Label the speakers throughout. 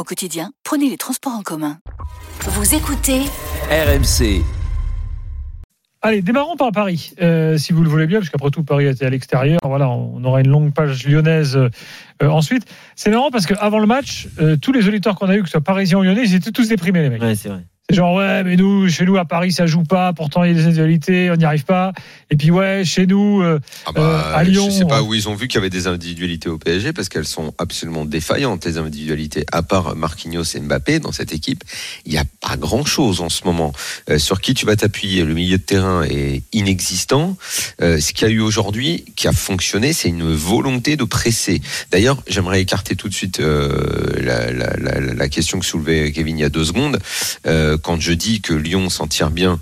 Speaker 1: Au quotidien, prenez les transports en commun.
Speaker 2: Vous écoutez
Speaker 3: RMC.
Speaker 4: Allez, démarrons par Paris, euh, si vous le voulez bien, parce qu'après tout, Paris était à l'extérieur. Voilà, on aura une longue page lyonnaise euh, ensuite. C'est marrant parce qu'avant le match, euh, tous les auditeurs qu'on a eu, que ce soit parisiens ou lyonnais, ils étaient tous déprimés, les mecs.
Speaker 5: Ouais, c'est vrai.
Speaker 4: Genre, ouais, mais nous, chez nous, à Paris, ça joue pas, pourtant il y a des individualités, on n'y arrive pas. Et puis, ouais, chez nous, euh,
Speaker 6: Ah bah,
Speaker 4: euh, à Lyon.
Speaker 6: Je sais pas où ils ont vu qu'il y avait des individualités au PSG parce qu'elles sont absolument défaillantes, les individualités. À part Marquinhos et Mbappé dans cette équipe, il n'y a pas grand chose en ce moment. Euh, sur qui tu vas t'appuyer Le milieu de terrain est inexistant. Euh, ce qu'il y a eu aujourd'hui qui a fonctionné, c'est une volonté de presser. D'ailleurs, j'aimerais écarter tout de suite la, la, la, la question que soulevait Kevin il y a deux secondes. Quand je dis que Lyon s'en tire bien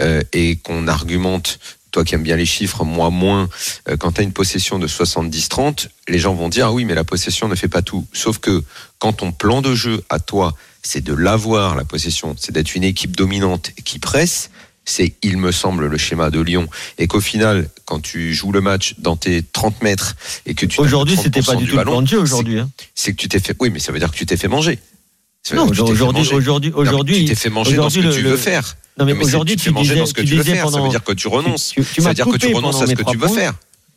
Speaker 6: euh, et qu'on argumente toi qui aimes bien les chiffres, moi moins, euh, quand tu as une possession de 70-30, les gens vont dire ah oui mais la possession ne fait pas tout. Sauf que quand ton plan de jeu à toi, c'est de l'avoir la possession, c'est d'être une équipe dominante qui presse, c'est il me semble le schéma de Lyon et qu'au final quand tu joues le match dans tes 30 mètres et que tu
Speaker 5: Aujourd'hui,
Speaker 6: 30%
Speaker 5: c'était pas du tout le
Speaker 6: ballon,
Speaker 5: plan de jeu aujourd'hui. hein.
Speaker 6: c'est que tu t'es fait oui mais ça veut dire que tu t'es fait manger.
Speaker 5: Non,
Speaker 6: t'es
Speaker 5: aujourd'hui, aujourd'hui, aujourd'hui,
Speaker 6: tu t'es fait manger dans ce que tu veux faire.
Speaker 5: Non mais aujourd'hui,
Speaker 6: tu te
Speaker 5: tu
Speaker 6: fais manger
Speaker 5: disais,
Speaker 6: dans ce que
Speaker 5: tu
Speaker 6: veux faire. Ça veut dire que tu renonces. Ça veut dire que tu renonces à ce que tu veux faire.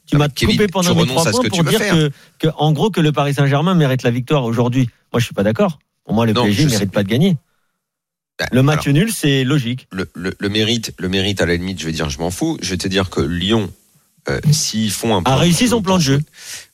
Speaker 5: Tu m'as
Speaker 6: Kevin,
Speaker 5: coupé
Speaker 6: tu
Speaker 5: pendant mes trois points pour dire que, que, en gros, que le Paris Saint-Germain mérite la victoire aujourd'hui. Moi, je suis pas d'accord. Pour moi, le PSG mérite pas de gagner.
Speaker 6: Bah,
Speaker 5: Le match
Speaker 6: alors,
Speaker 5: nul, c'est logique.
Speaker 6: le, le- le mérite, le mérite à la limite, je vais dire, je m'en fous. Je vais te dire que Lyon, euh, s'ils font un
Speaker 5: A réussi son plan de jeu.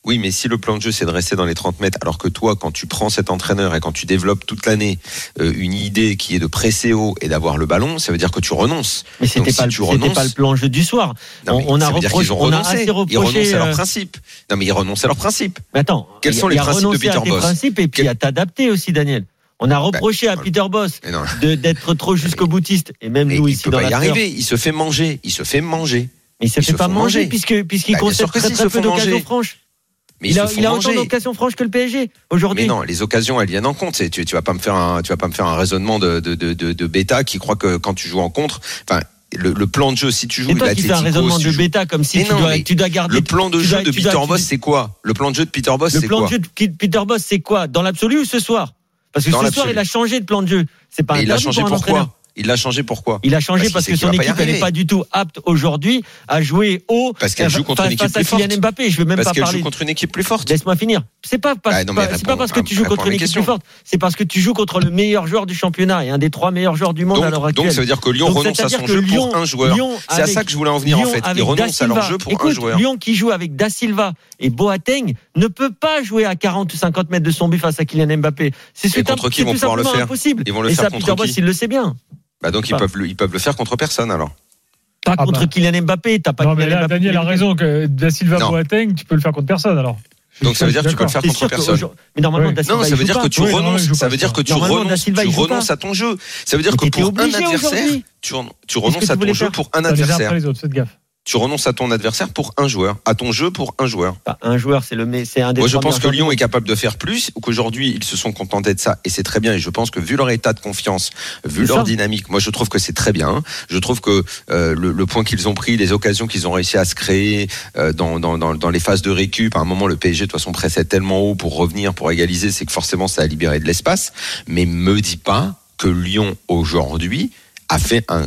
Speaker 6: Oui, mais si le plan de jeu c'est de rester dans les 30 mètres, alors que toi, quand tu prends cet entraîneur et quand tu développes toute l'année euh, une idée qui est de presser haut et d'avoir le ballon, ça veut dire que tu renonces.
Speaker 5: Mais c'était pas,
Speaker 6: si
Speaker 5: le-
Speaker 6: renonces-
Speaker 5: pas le plan de jeu du soir.
Speaker 6: Non, mais
Speaker 5: on, on a reproché, on a assez
Speaker 6: Ils
Speaker 5: reproché.
Speaker 6: renoncent à leurs
Speaker 5: euh,
Speaker 6: principes. Non, mais ils renoncent à leurs principes.
Speaker 5: Mais attends,
Speaker 6: Quels
Speaker 5: y
Speaker 6: sont les
Speaker 5: y
Speaker 6: principes de
Speaker 5: renoncé à
Speaker 6: Peter
Speaker 5: tes
Speaker 6: Bosz
Speaker 5: principes et puis
Speaker 6: Quel-
Speaker 5: à t'adapter aussi, Daniel. On a reproché à. Peter Boss d'être trop jusqu'au boutiste et même
Speaker 6: Mais
Speaker 5: nous
Speaker 6: il
Speaker 5: ici
Speaker 6: peut
Speaker 5: dans
Speaker 6: pas y arriver. Il se fait manger. Il se fait manger.
Speaker 5: Mais il se
Speaker 6: Ils
Speaker 5: fait pas manger
Speaker 6: manger.
Speaker 5: puisque puisqu'il
Speaker 6: Bah,
Speaker 5: concède très très peu d'occasions franches.
Speaker 6: Mais
Speaker 5: Il a, il autant d'occasions franches que le PSG aujourd'hui.
Speaker 6: Mais non, les occasions, elles viennent en compte. Tu, tu vas pas me faire un, tu vas pas me faire un raisonnement de, de, de, de, de bêta qui croit que quand tu joues en contre, enfin, le, le plan de jeu, si tu joues
Speaker 5: toi qui fais un raisonnement
Speaker 6: si
Speaker 5: de
Speaker 6: tu
Speaker 5: bêta comme si tu
Speaker 6: non,
Speaker 5: dois, tu dois garder.
Speaker 6: Le plan de
Speaker 5: tu
Speaker 6: jeu
Speaker 5: dois-
Speaker 6: de
Speaker 5: tu dois-
Speaker 6: Peter
Speaker 5: tu-
Speaker 6: Boss, c'est quoi? Le plan de jeu de Peter Boss,
Speaker 5: Le
Speaker 6: c'est
Speaker 5: plan
Speaker 6: quoi?
Speaker 5: de jeu de Peter Boss, c'est quoi? Dans l'absolu ou ce soir Parce que
Speaker 6: Dans
Speaker 5: ce soir, il a changé de plan de jeu. C'est pas
Speaker 6: Mais il a changé
Speaker 5: pour un
Speaker 6: pourquoi Il l'a changé pourquoi?
Speaker 5: Il a changé
Speaker 6: Parce
Speaker 5: que son équipe n'est pas du tout apte aujourd'hui à jouer haut
Speaker 6: Parce qu'elle
Speaker 5: face-
Speaker 6: joue contre une équipe plus forte.
Speaker 5: Kylian Mbappé. Je veux même
Speaker 6: Parce
Speaker 5: pas parler.
Speaker 6: joue contre une équipe plus forte.
Speaker 5: Laisse-moi finir. C'est pas parce,
Speaker 6: non, mais
Speaker 5: pas- parce que tu joues contre une équipe plus forte. C'est parce que tu joues contre le meilleur joueur du championnat et un des trois meilleurs joueurs du monde à l'heure
Speaker 6: Donc,
Speaker 5: actuelle.
Speaker 6: donc ça veut dire que Lyon
Speaker 5: Donc,
Speaker 6: renonce à son jeu
Speaker 5: Lyon-
Speaker 6: pour un joueur. C'est à ça que je voulais en venir en fait. Ils renoncent à leur jeu pour un joueur.
Speaker 5: Lyon qui joue avec Da Silva et Boateng ne peut pas jouer à 40 ou 50 mètres de son but face à Kylian Mbappé. C'est
Speaker 6: contre qui vont pouvoir le faire?
Speaker 5: impossible.
Speaker 6: Ils vont le
Speaker 5: et
Speaker 6: faire contre qui?
Speaker 5: Il le sait bien.
Speaker 6: Bah donc ils peuvent, le- ils peuvent le faire contre personne alors.
Speaker 5: Pas
Speaker 4: Ah
Speaker 5: contre
Speaker 4: bah.
Speaker 5: Kylian Mbappé. T'as pas
Speaker 4: Non, mais là,
Speaker 5: Mbappé
Speaker 4: Daniel a raison que Da Silva. Boateng, tu peux le faire contre personne alors.
Speaker 6: Donc ça veut dire que tu peux le faire contre personne.
Speaker 5: Mais normalement,
Speaker 4: Oui.
Speaker 5: Da Silva,
Speaker 6: Non, ça veut dire
Speaker 5: pas.
Speaker 6: que tu
Speaker 4: Oui,
Speaker 6: renonces. Ça veut dire que tu renonces. Tu renonces à ton jeu. Ça veut dire
Speaker 5: Mais
Speaker 6: que pour un adversaire, tu, tu renonces à ton jeu
Speaker 5: faire
Speaker 6: pour un
Speaker 4: T'as
Speaker 6: adversaire. Tu renonces à ton adversaire pour un joueur. À ton jeu pour un joueur.
Speaker 5: Bah, Un joueur, c'est le, c'est un des
Speaker 6: Moi, je pense que Lyon est capable de faire plus, ou qu'aujourd'hui, ils se sont contentés de ça, et c'est très bien. Et je pense que vu leur état de confiance, vu leur
Speaker 5: ça.
Speaker 6: dynamique, moi, je trouve que c'est très bien. Je trouve que euh, le, le point qu'ils ont pris, les occasions qu'ils ont réussi à se créer euh, dans, dans, dans, dans les phases de récup, à un moment, le PSG, de toute façon, pressait tellement haut pour revenir, pour égaliser, c'est que forcément, ça a libéré de l'espace. Mais me dis pas que Lyon, aujourd'hui,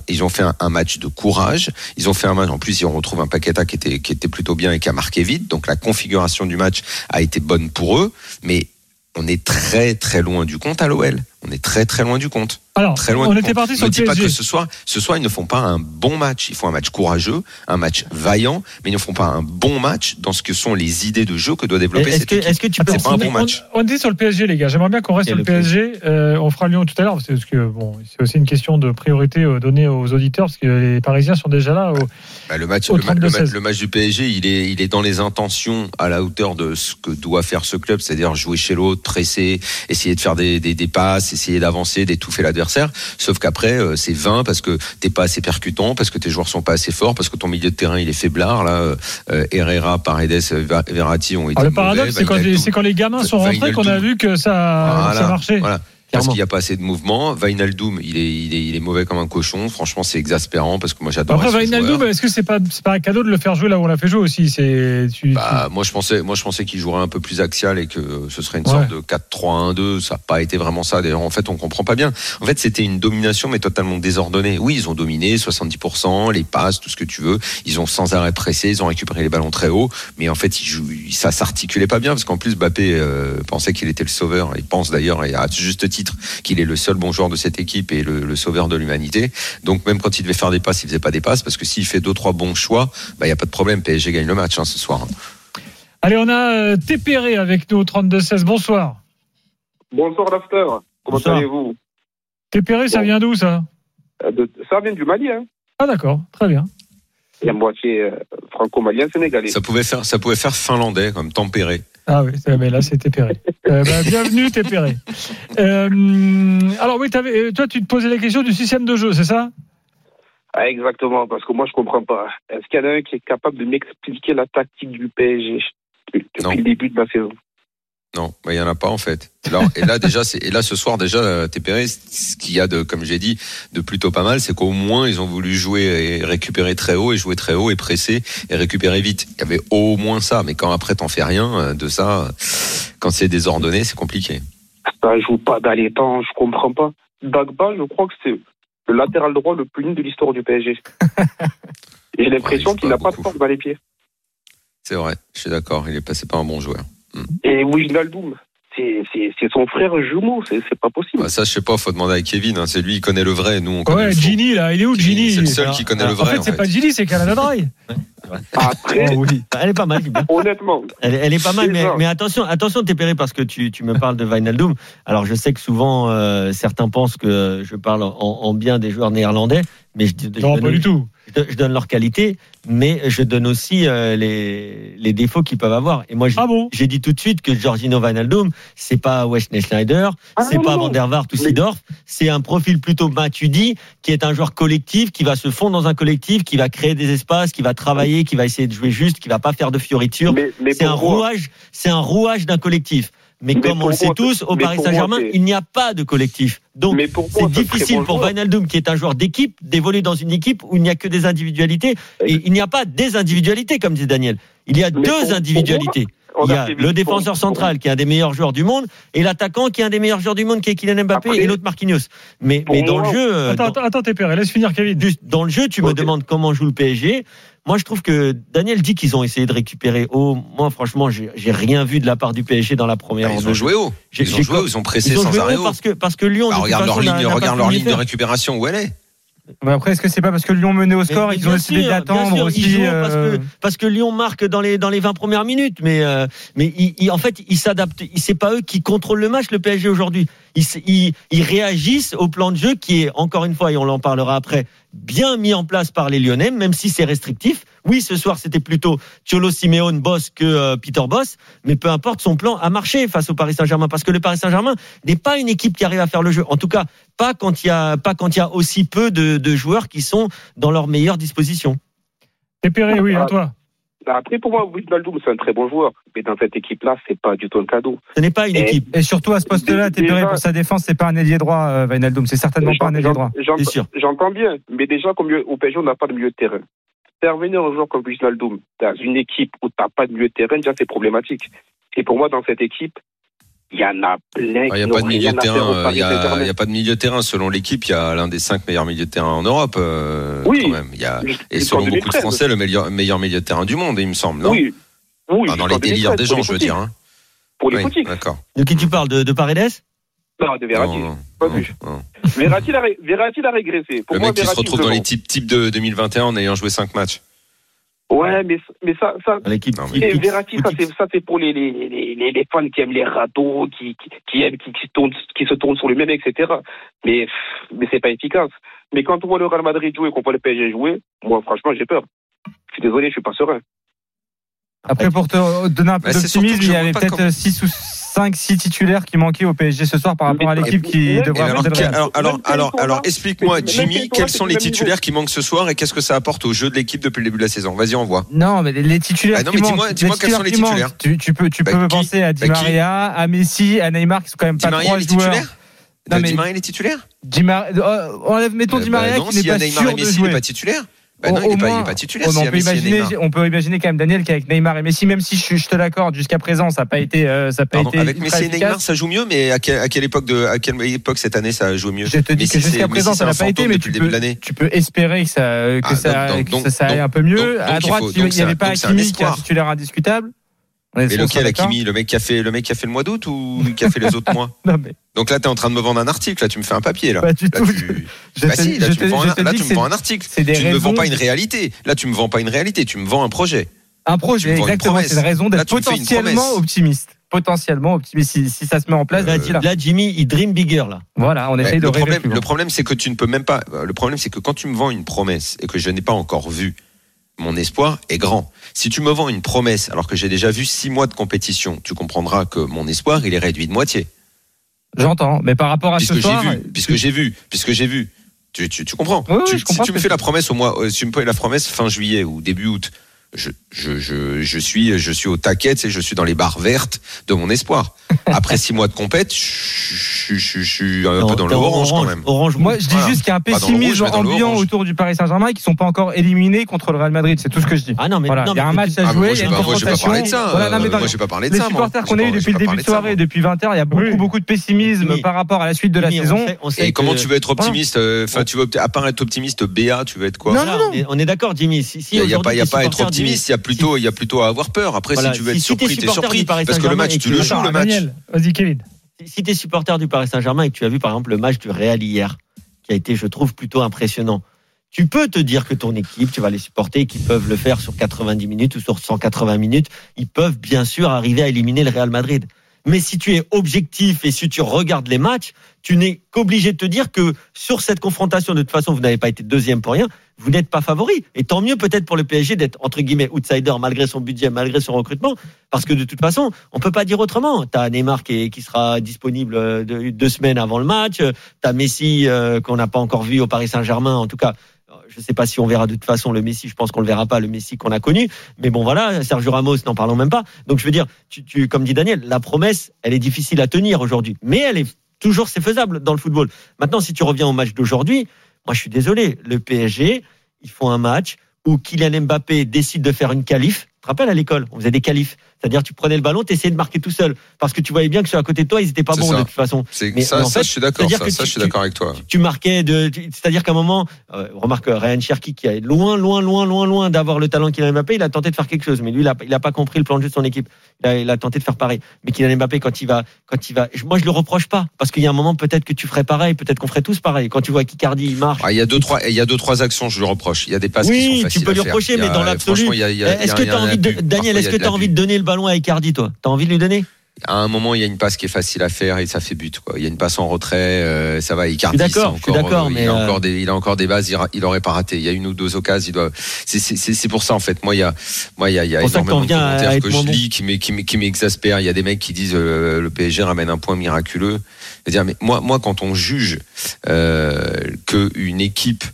Speaker 6: ils ont fait un, match de courage. Ils ont fait un match. En plus, ils retrouvent un Paqueta qui était, qui était plutôt bien et qui a marqué vite. Donc la configuration du match a été bonne pour eux. Mais on est très très loin du compte à l'OL. On est très très loin du compte.
Speaker 4: Alors,
Speaker 6: Très loin
Speaker 4: on
Speaker 6: du
Speaker 4: était
Speaker 6: compte.
Speaker 4: parti sur le
Speaker 6: dis pas que
Speaker 4: PSG.
Speaker 6: ce soir, ce soir, ils ne font pas un bon match. Ils font un match courageux, un match vaillant, mais ils ne font pas un bon match dans ce que sont les idées de jeu que doit développer
Speaker 5: Est-ce
Speaker 6: cette
Speaker 5: que,
Speaker 6: équipe.
Speaker 5: est-ce que tu peux
Speaker 6: C'est pas un bon
Speaker 4: on,
Speaker 6: match.
Speaker 4: on était sur le PSG, les gars. J'aimerais bien qu'on reste
Speaker 5: Et
Speaker 4: sur le
Speaker 5: PSG.
Speaker 4: PSG. Euh, on fera Lyon tout à l'heure, parce que- bon, c'est aussi une question de priorité euh, donnée aux auditeurs, parce que les Parisiens sont déjà là. au-
Speaker 6: Bah, le match,
Speaker 4: Au
Speaker 6: le, ma- le ma-
Speaker 4: 32-16.
Speaker 6: le match du PSG, il est, il est dans les intentions à la hauteur de ce que doit faire ce club, c'est-à-dire jouer chez l'autre, presser, essayer de faire des, des, des passes, essayer d'avancer, d'étouffer l'adversaire. Sauf qu'après, euh, c'est 20 parce que t'es pas assez percutant, parce que tes joueurs sont pas assez forts, parce que ton milieu de terrain il est faiblard. Là, euh, euh, Herrera, Paredes, Verratti ont été
Speaker 4: Alors, le paradoxe, c'est quand, quand les gamins sont rentrés qu'on a vu que ça,
Speaker 6: Voilà,
Speaker 4: ça marchait.
Speaker 6: Voilà. Parce qu'il n'y a pas assez de mouvement. Vinaldoom, il est, il, est, il est mauvais comme un cochon. Franchement, c'est exaspérant parce que moi j'adore.
Speaker 4: Après,
Speaker 6: joueur.
Speaker 4: est-ce que c'est pas, pas un cadeau de le faire jouer là où on l'a fait jouer aussi? C'est tu,
Speaker 6: Bah, moi je pensais, moi je pensais qu'il jouerait un peu plus axial et que ce serait une
Speaker 4: Ouais.
Speaker 6: sorte de 4-3-1-2. Ça n'a pas été vraiment ça. D'ailleurs, en fait, on comprend pas bien. En fait, c'était une domination mais totalement désordonnée. Oui, ils ont dominé 70%, les passes, tout ce que tu veux. Ils ont sans arrêt pressé, ils ont récupéré les ballons très haut, mais en fait, ils jouent, ça s'articulait pas bien parce qu'en plus, Bappé euh, pensait qu'il était le sauveur. Il pense d'ailleurs, et à juste titre, qu'il est le seul bon joueur de cette équipe et le, le sauveur de l'humanité. Donc même quand il devait faire des passes, il faisait pas des passes parce que s'il fait deux trois bons choix, bah il y a pas de problème. PSG gagne le match hein, ce soir.
Speaker 4: Allez, on a euh, Tépéré avec nous au 32-16. Bonsoir.
Speaker 7: Bonsoir l'after, comment allez-vous?
Speaker 4: Tépéré, ça
Speaker 7: Bon.
Speaker 4: vient d'où ça?
Speaker 7: Euh, de- Ça vient du Mali, hein
Speaker 4: Ah d'accord, très bien.
Speaker 7: Il y a moitié euh, franco-malien sénégalais.
Speaker 6: Ça pouvait faire, ça pouvait faire finlandais comme tempéré.
Speaker 4: Ah oui, mais là c'est Tépéré. Euh, bah, bienvenue Tépéré. Euh, alors oui, t'avais- euh, toi tu te posais la question du système de jeu, c'est ça?
Speaker 7: Ah, exactement, parce que moi je comprends pas. Est-ce qu'il y en a un qui est capable de m'expliquer la tactique du PSG depuis
Speaker 6: Non.
Speaker 7: le début de la saison?
Speaker 6: Non, bah, il y en a pas en fait. Et là déjà, et là ce soir déjà, euh, Tempéré, ce qu'il y a de, comme j'ai dit, de plutôt pas mal, c'est qu'au moins ils ont voulu jouer et récupérer très haut et jouer très haut et presser et récupérer vite. Il y avait au moins ça, mais quand après t'en fais rien euh, de ça, quand c'est désordonné, c'est compliqué.
Speaker 7: Ça joue pas dans les temps, je comprends pas. Dagba, je crois que c'est le latéral droit le plus nul de l'histoire du PSG. J'ai l'impression
Speaker 6: Ouais,
Speaker 7: qu'il n'a
Speaker 6: pas
Speaker 7: de force dans les pieds.
Speaker 6: C'est vrai, je suis d'accord. Il est passé pas un bon joueur.
Speaker 7: Et Wijnaldum, c'est c'est- son frère jumeau, c'est pas possible.
Speaker 6: Bah, ça, je sais pas, faut demander à Kevin. hein, c'est lui, il connaît le vrai. Nous, on connaît
Speaker 4: Ouais,
Speaker 6: le.
Speaker 4: Ginny là, il est où Ginny
Speaker 6: C'est le seul
Speaker 5: Alors,
Speaker 6: qui connaît
Speaker 5: alors,
Speaker 6: le
Speaker 4: En
Speaker 6: vrai.
Speaker 4: fait, c'est pas Ginny, c'est Canada Dry.
Speaker 7: Après,
Speaker 4: Oh, oui.
Speaker 5: Elle est pas mal,
Speaker 7: honnêtement,
Speaker 5: Elle, elle est pas mal, mais, mais attention, attention, Tépéré, parce que tu, tu me parles de Wijnaldum. Alors, je sais que souvent, euh, certains pensent que je parle en, en bien des joueurs néerlandais, mais je, je
Speaker 4: Non, pas du tout.
Speaker 5: Je donne- leur qualité, mais je donne aussi euh, les, les défauts qu'ils peuvent avoir. Et moi, je-
Speaker 4: Ah bon?
Speaker 5: j'ai dit tout de suite que Georgino Wijnaldum, c'est pas Wesley Schneider,
Speaker 7: Ah,
Speaker 5: c'est pas Van der Vaart ou Sidorf, c'est un profil plutôt Matuidi, qui est un joueur collectif, qui va se fondre dans un collectif, qui va créer des espaces, qui va travailler, qui va essayer de jouer juste, qui va pas faire de fioriture.
Speaker 7: mais, mais
Speaker 5: C'est un rouage, c'est un rouage d'un collectif. Mais,
Speaker 7: Mais
Speaker 5: comme on le sait tous, au Paris Saint-Germain, il n'y a pas de collectif. Donc, c'est difficile
Speaker 7: bon
Speaker 5: pour. Wijnaldum, qui est un joueur d'équipe, d'évoluer dans une équipe où il n'y a que des individualités. Et il n'y a pas des individualités, comme dit Daniel. Il y a
Speaker 7: Mais
Speaker 5: deux
Speaker 7: pour- pour
Speaker 5: individualités.
Speaker 7: On
Speaker 5: Il y
Speaker 7: a
Speaker 5: le défenseur central qui est un des meilleurs joueurs du monde et l'attaquant qui est un des meilleurs joueurs du monde qui est Kylian Mbappé
Speaker 7: Après,
Speaker 5: et l'autre Marquinhos. Mais, dans
Speaker 7: moi-
Speaker 5: le jeu, euh,
Speaker 4: Attends,
Speaker 5: dans-
Speaker 4: attends, laisse finir Kevin.
Speaker 5: juste dans le jeu, tu me demandes comment joue le PSG. Moi, je trouve que Daniel dit qu'ils ont essayé de récupérer haut. Moi, franchement, j'ai rien vu de la part du PSG dans la première.
Speaker 6: Bah, ils ont
Speaker 5: de
Speaker 6: joué haut.
Speaker 5: J'ai-
Speaker 6: Ils ont joué haut. Ils ont pressé
Speaker 5: Ils ont
Speaker 6: sans
Speaker 5: joué
Speaker 6: arrêt
Speaker 5: haut parce que parce que Lyon.
Speaker 6: Bah, regarde leur ligne, regarde leur ligne de récupération où elle est?
Speaker 3: Mais après, est-ce que c'est pas parce que Lyon menait au score,
Speaker 5: Mais-
Speaker 3: ils
Speaker 5: mais
Speaker 3: ont décidé d'attendre aussi
Speaker 5: parce,
Speaker 3: euh,
Speaker 5: que, parce que Lyon marque dans les, dans les 20 premières minutes, mais, euh, mais en fait, ils s'adaptent. C'est pas eux qui contrôlent le match, le PSG aujourd'hui. Ils, ils réagissent au plan de jeu qui est, encore une fois, et on en parlera après, bien mis en place par les Lyonnais, même si c'est restrictif. Oui, ce soir, c'était plutôt Cholo Simeone boss que euh, Peter Boss, mais peu importe, son plan a marché face au Paris Saint-Germain, parce que le Paris Saint-Germain n'est pas une équipe qui arrive à faire le jeu. En tout cas, pas quand il y a, pas quand aussi peu de, joueurs qui sont dans leur meilleure disposition.
Speaker 4: Oui, à toi.
Speaker 7: Après, pour moi, Wijnaldum, c'est un très bon joueur. Mais dans cette équipe-là, c'est pas du tout un cadeau.
Speaker 5: Ce n'est pas une
Speaker 7: Et-
Speaker 5: équipe.
Speaker 3: Et surtout à ce poste-là, Tépéré pour sa défense, c'est pas un ailier droit, euh, Wijnaldum. C'est certainement pas un ailier droit.
Speaker 7: J'entends bien. Mais déjà, comme au PSG, on n'a pas de milieu de terrain. Faire venir un joueur comme Wijnaldum dans une équipe où tu n'as pas de milieu de terrain, déjà, c'est problématique. Et pour moi, dans cette équipe, il y en a plein
Speaker 6: Ah, Il n'y a
Speaker 7: qui
Speaker 6: pas de milieu de terrain. euh, Il
Speaker 7: Paris
Speaker 6: y a, a pas de milieu de terrain. Selon l'équipe, il y a l'un des cinq meilleurs milieux de terrain en Europe. euh,
Speaker 7: Oui.
Speaker 6: Quand même. Il y a, et selon beaucoup de
Speaker 7: 2013.
Speaker 6: Français, le meilleur, meilleur milieu de terrain du monde, il me semble. Non?
Speaker 7: Oui. Oui,
Speaker 6: Enfin, dans les délires
Speaker 7: 2013,
Speaker 6: des
Speaker 7: pour
Speaker 6: gens,
Speaker 7: les
Speaker 6: je veux dire. hein.
Speaker 7: Pour les
Speaker 6: Oui. D'accord.
Speaker 5: De qui tu parles? De, de Paredes?
Speaker 7: Non, de Verratti.
Speaker 6: Non, non,
Speaker 7: Pas
Speaker 6: non,
Speaker 7: vu.
Speaker 6: non.
Speaker 7: Verratti, a, Verratti, a régressé. Pour
Speaker 6: Le
Speaker 7: moi,
Speaker 6: mec qui se retrouve dans les types, types de 2021 en ayant joué 5 matchs.
Speaker 7: Ouais, mais, mais ça, ça,
Speaker 5: L'équipe.
Speaker 7: Verratti, ça c'est ça c'est pour les, les, les, fans qui aiment les râteaux, qui, qui, qui aiment qui, qui, tournent, qui se tournent sur lui-même, etc. Mais mais c'est pas efficace. Mais quand on voit le Real Madrid jouer, qu'on voit le PSG jouer, moi franchement j'ai peur. Je suis désolé, je suis pas serein.
Speaker 3: Après, pour te donner un peu
Speaker 6: Bah,
Speaker 3: d'optimisme, il y avait peut-être
Speaker 6: comment-
Speaker 3: 6 ou 5-6 titulaires qui manquaient au PSG ce soir par rapport à l'équipe qui
Speaker 7: et
Speaker 6: alors, alors, alors, alors, explique-moi, Jimmy, quels sont
Speaker 7: le
Speaker 6: les titulaires qui manquent ce soir et qu'est-ce que ça apporte au jeu de l'équipe depuis le début de la saison? Vas-y, on voit.
Speaker 3: Non, mais les titulaires.
Speaker 6: Ah non, mais dis-moi- dis-moi quels sont les titulaires.
Speaker 3: Tu, tu peux, tu
Speaker 6: Bah,
Speaker 3: peux penser à Di
Speaker 6: Bah, qui
Speaker 3: Maria, à Messi, à Neymar, qui sont quand même
Speaker 6: Di
Speaker 3: pas
Speaker 6: Maria,
Speaker 3: trois joueurs.
Speaker 6: titulaire
Speaker 3: Non,
Speaker 6: Euh,
Speaker 3: mais-
Speaker 6: Di Maria, il est titulaire?
Speaker 3: Di Mar- euh, enlève- mettons Di
Speaker 6: bah
Speaker 3: Maria
Speaker 6: non,
Speaker 3: qui n'est pas
Speaker 6: Neymar
Speaker 3: sûr
Speaker 6: et
Speaker 3: de
Speaker 6: Messi, il n'est
Speaker 3: jouer.
Speaker 6: pas titulaire Bah
Speaker 3: Au-
Speaker 6: il n'est pas, est pas titulaire.
Speaker 3: On, peut imaginer, on peut imaginer quand même Daniel qu'avec Neymar et Messi, même si je, je te l'accorde, jusqu'à présent, ça n'a pas été, euh, ça a pas
Speaker 6: Pardon,
Speaker 3: été
Speaker 6: avec Messi et Neymar, ça joue mieux, mais à, quelle- à quelle époque de, à quelle époque cette année ça a joué mieux?
Speaker 3: Je te dis
Speaker 6: Messi,
Speaker 3: que jusqu'à présent,
Speaker 6: Messi,
Speaker 3: ça n'a pas été, mais tu peux, tu espérer que ça, que
Speaker 6: Ah,
Speaker 3: ça,
Speaker 6: donc-
Speaker 3: que
Speaker 6: donc-
Speaker 3: ça, aille un peu mieux. à droite, il n'y avait pas Hakimi qui est un titulaire indiscutable.
Speaker 6: Et lequel, Hakimi Le mec qui a fait, le mec qui a fait le mois d'août ou qui a fait les autres mois
Speaker 3: Non, mais
Speaker 6: Donc là, t'es en train de me vendre un article, là, tu me fais un papier, là.
Speaker 3: pas du
Speaker 6: Là,
Speaker 3: tout.
Speaker 6: tu...
Speaker 3: Je
Speaker 6: Bah
Speaker 3: te-
Speaker 6: si, là,
Speaker 3: je
Speaker 6: tu me vends
Speaker 3: je
Speaker 6: un, là, tu me vends un article.
Speaker 3: c'est des
Speaker 6: Tu ne me vends pas une réalité. Là, tu me vends pas une réalité, tu me vends un projet.
Speaker 3: Un
Speaker 6: Tu
Speaker 3: projet, exactement. C'est une raison
Speaker 6: Là,
Speaker 3: d'être
Speaker 6: tu
Speaker 3: potentiellement optimiste. Potentiellement optimiste. Si, si ça se met en place,
Speaker 5: Là,
Speaker 3: d'ici là.
Speaker 5: là, Jimmy, il dream bigger là.
Speaker 3: Voilà, on essaye de
Speaker 6: le problème,
Speaker 3: plus
Speaker 6: le problème, c'est que tu ne peux même pas. Le problème, c'est que quand tu me vends une promesse et que je n'ai pas encore vu, mon espoir est grand. Si tu me vends une promesse alors que j'ai déjà vu six mois de compétition, tu comprendras que mon espoir, il est réduit de moitié.
Speaker 3: J'entends, mais par rapport à
Speaker 6: puisque
Speaker 3: ce
Speaker 6: j'ai
Speaker 3: soir,
Speaker 6: vu, puisque j'ai vu, puisque j'ai vu. Tu, tu, tu comprends
Speaker 3: Oui, oui,
Speaker 6: Tu-
Speaker 3: je comprends
Speaker 6: Si tu me fais la promesse au mois, euh, si tu me fais la promesse fin juillet ou début août, je, je, je, je suis, je suis au taquet, tu sais, je suis dans les barres vertes de mon espoir. Après six mois de compète, je, je, je, je suis un
Speaker 5: Non,
Speaker 6: peu dans le orange quand même.
Speaker 5: Orange,
Speaker 3: Moi, je dis
Speaker 6: Voilà.
Speaker 3: juste qu'il y a un
Speaker 6: rouge,
Speaker 3: pessimisme
Speaker 6: mais le
Speaker 3: ambiant autour du Paris Saint-Germain et qui sont pas encore éliminés contre le Real Madrid. C'est tout ce que je dis.
Speaker 5: Ah non, mais
Speaker 3: Voilà,
Speaker 5: non,
Speaker 3: il y a
Speaker 5: mais
Speaker 3: un match à
Speaker 6: Ah, mais
Speaker 3: jouer,
Speaker 6: moi,
Speaker 3: il y
Speaker 6: j'ai
Speaker 3: a
Speaker 6: pas, moi, parlé de ça.
Speaker 3: Voilà, non, mais
Speaker 6: Euh,
Speaker 3: dans-
Speaker 6: moi, j'ai pas parlé de
Speaker 3: les
Speaker 6: ça.
Speaker 3: supporters qu'on a eu depuis le début de soirée, depuis 20h, il y a beaucoup, beaucoup de pessimisme par rapport à la suite de la saison.
Speaker 6: Et comment tu veux être optimiste euh, Enfin, tu veux à part être optimiste BA, tu veux être quoi?
Speaker 3: Non, non,
Speaker 5: on est- d'accord, Jimmy.
Speaker 6: Il n'y a, pas, il y a
Speaker 5: t'es
Speaker 6: pas à être
Speaker 5: du-
Speaker 6: optimiste, il y a plutôt, il y a plutôt à avoir peur. Après,
Speaker 5: Voilà,
Speaker 6: si tu veux être
Speaker 5: si- t'es
Speaker 6: surpris, t'es surpris.
Speaker 5: du Paris
Speaker 6: Parce que le
Speaker 5: Saint-Germain
Speaker 6: match, tu le joues, le match.
Speaker 4: Daniel, vas-y, Kevin.
Speaker 5: Si tu es supporter du Paris Saint-Germain et que tu as vu par exemple le match du Real hier, qui a été, je trouve, plutôt impressionnant, tu peux te dire que ton équipe, tu vas les supporter et qu'ils peuvent le faire sur 90 minutes ou sur 180 minutes. Ils peuvent bien sûr arriver à éliminer le Real Madrid. Mais si tu es objectif et si tu regardes les matchs, tu n'es qu'obligé de te dire que sur cette confrontation, de toute façon, vous n'avez pas été deuxième pour rien, vous n'êtes pas favori. Et tant mieux peut-être pour le PSG d'être entre guillemets outsider malgré son budget, malgré son recrutement, parce que de toute façon, on peut pas dire autrement. T'as Neymar qui, sera disponible euh, de- deux semaines avant le match, t'as Messi euh, qu'on n'a pas encore vu au Paris Saint-Germain, en tout cas. euh, Je sais pas si on verra de toute façon le Messi. Je pense qu'on le verra pas, le Messi qu'on a connu. Mais bon, voilà, Sergio Ramos, n'en parlons même pas. Donc je veux dire, tu, comme dit Daniel, la promesse, elle est difficile à tenir aujourd'hui, mais elle est toujours c'est faisable dans le football. Maintenant, si tu reviens au match d'aujourd'hui, moi je suis désolé, le PSG, ils font un match où Kylian Mbappé décide de faire une qualif. Tu te rappelles à l'école, on faisait des qualifs. C'est-à-dire tu prenais le ballon, tu essayais de marquer tout seul parce que tu voyais bien que ceux à côté de toi, ils étaient pas bons
Speaker 6: ça.
Speaker 5: de toute façon. Mais-
Speaker 6: ça,
Speaker 5: mais en
Speaker 6: ça,
Speaker 5: fait,
Speaker 6: je suis d'accord.
Speaker 5: c'est-à-dire
Speaker 6: Ça,
Speaker 5: tu-
Speaker 6: je suis
Speaker 5: tu-
Speaker 6: d'accord avec toi.
Speaker 5: Tu marquais de, tu- c'est-à-dire qu'à un moment, euh, remarque euh, Ryan Cherky qui est loin, loin, loin, loin, loin d'avoir le talent Kylian Mbappé, il a tenté de faire quelque chose, mais lui, il a, il a pas compris le plan de jeu de son équipe. Il a, il a tenté de faire pareil. Mais Kylian Mbappé, quand il va, quand il va, moi je le reproche pas parce qu'il y a un moment peut-être que tu ferais pareil, peut-être qu'on ferait tous pareil. Quand tu vois qu'Icardi il marche.
Speaker 6: Ah, il y a deux trois, il y a deux trois actions, je lui reproche. Il y a des passes
Speaker 5: Oui,
Speaker 6: qui sont
Speaker 5: tu
Speaker 6: faciles
Speaker 5: peux
Speaker 6: à
Speaker 5: lui reprocher,
Speaker 6: a-
Speaker 5: mais dans l'absolu,
Speaker 6: a- y a-
Speaker 5: Est-ce que
Speaker 6: a
Speaker 5: tu as envie de. Daniel, est-ce que
Speaker 6: a
Speaker 5: tu as envie de donner le ballon à Icardi, toi T'as envie de lui donner?
Speaker 6: À un moment, il y a une passe qui est facile à faire et ça fait but. Quoi. Il y a une passe en retrait, euh, ça va. Icardi,
Speaker 5: d'accord,
Speaker 6: encore,
Speaker 5: d'accord,
Speaker 6: euh,
Speaker 5: mais,
Speaker 6: il a
Speaker 5: euh,
Speaker 6: encore des, il a encore des bases. Il, il aurait pas raté. Il y a une ou deux occasions. Il doit. C'est, pour ça en fait. Moi, il y a, moi, il y a, il y a énormément de commentaires que je
Speaker 5: bon.
Speaker 6: lis qui, m'exaspèrent. Il y a des mecs qui disent le PSG ramène un point miraculeux. Mais moi, moi, quand on juge que une équipe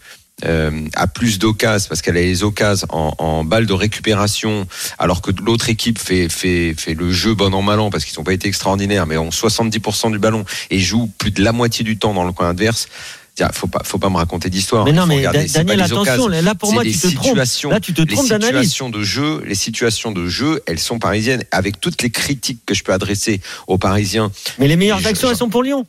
Speaker 6: euh, a plus d'occasions parce qu'elle a les occasions en, en balle de récupération, alors que l'autre équipe fait, fait, fait le jeu bon an mal an parce qu'ils n'ont pas été extraordinaires, mais ont 70% du ballon et jouent plus de la moitié du temps dans le coin adverse. Tiens, Faut pas, faut pas me raconter d'histoire.
Speaker 5: Mais non,
Speaker 6: Il faut
Speaker 5: mais
Speaker 6: regarder,
Speaker 5: Daniel,
Speaker 6: les
Speaker 5: attention, là pour moi
Speaker 6: les
Speaker 5: tu te trompes. Là tu te
Speaker 6: Les
Speaker 5: trompes d'analyse.
Speaker 6: situations de jeu, les situations de jeu, elles sont parisiennes. Avec toutes les critiques que je peux adresser aux Parisiens,
Speaker 5: Mais les meilleures actions, elles sont pour Lyon.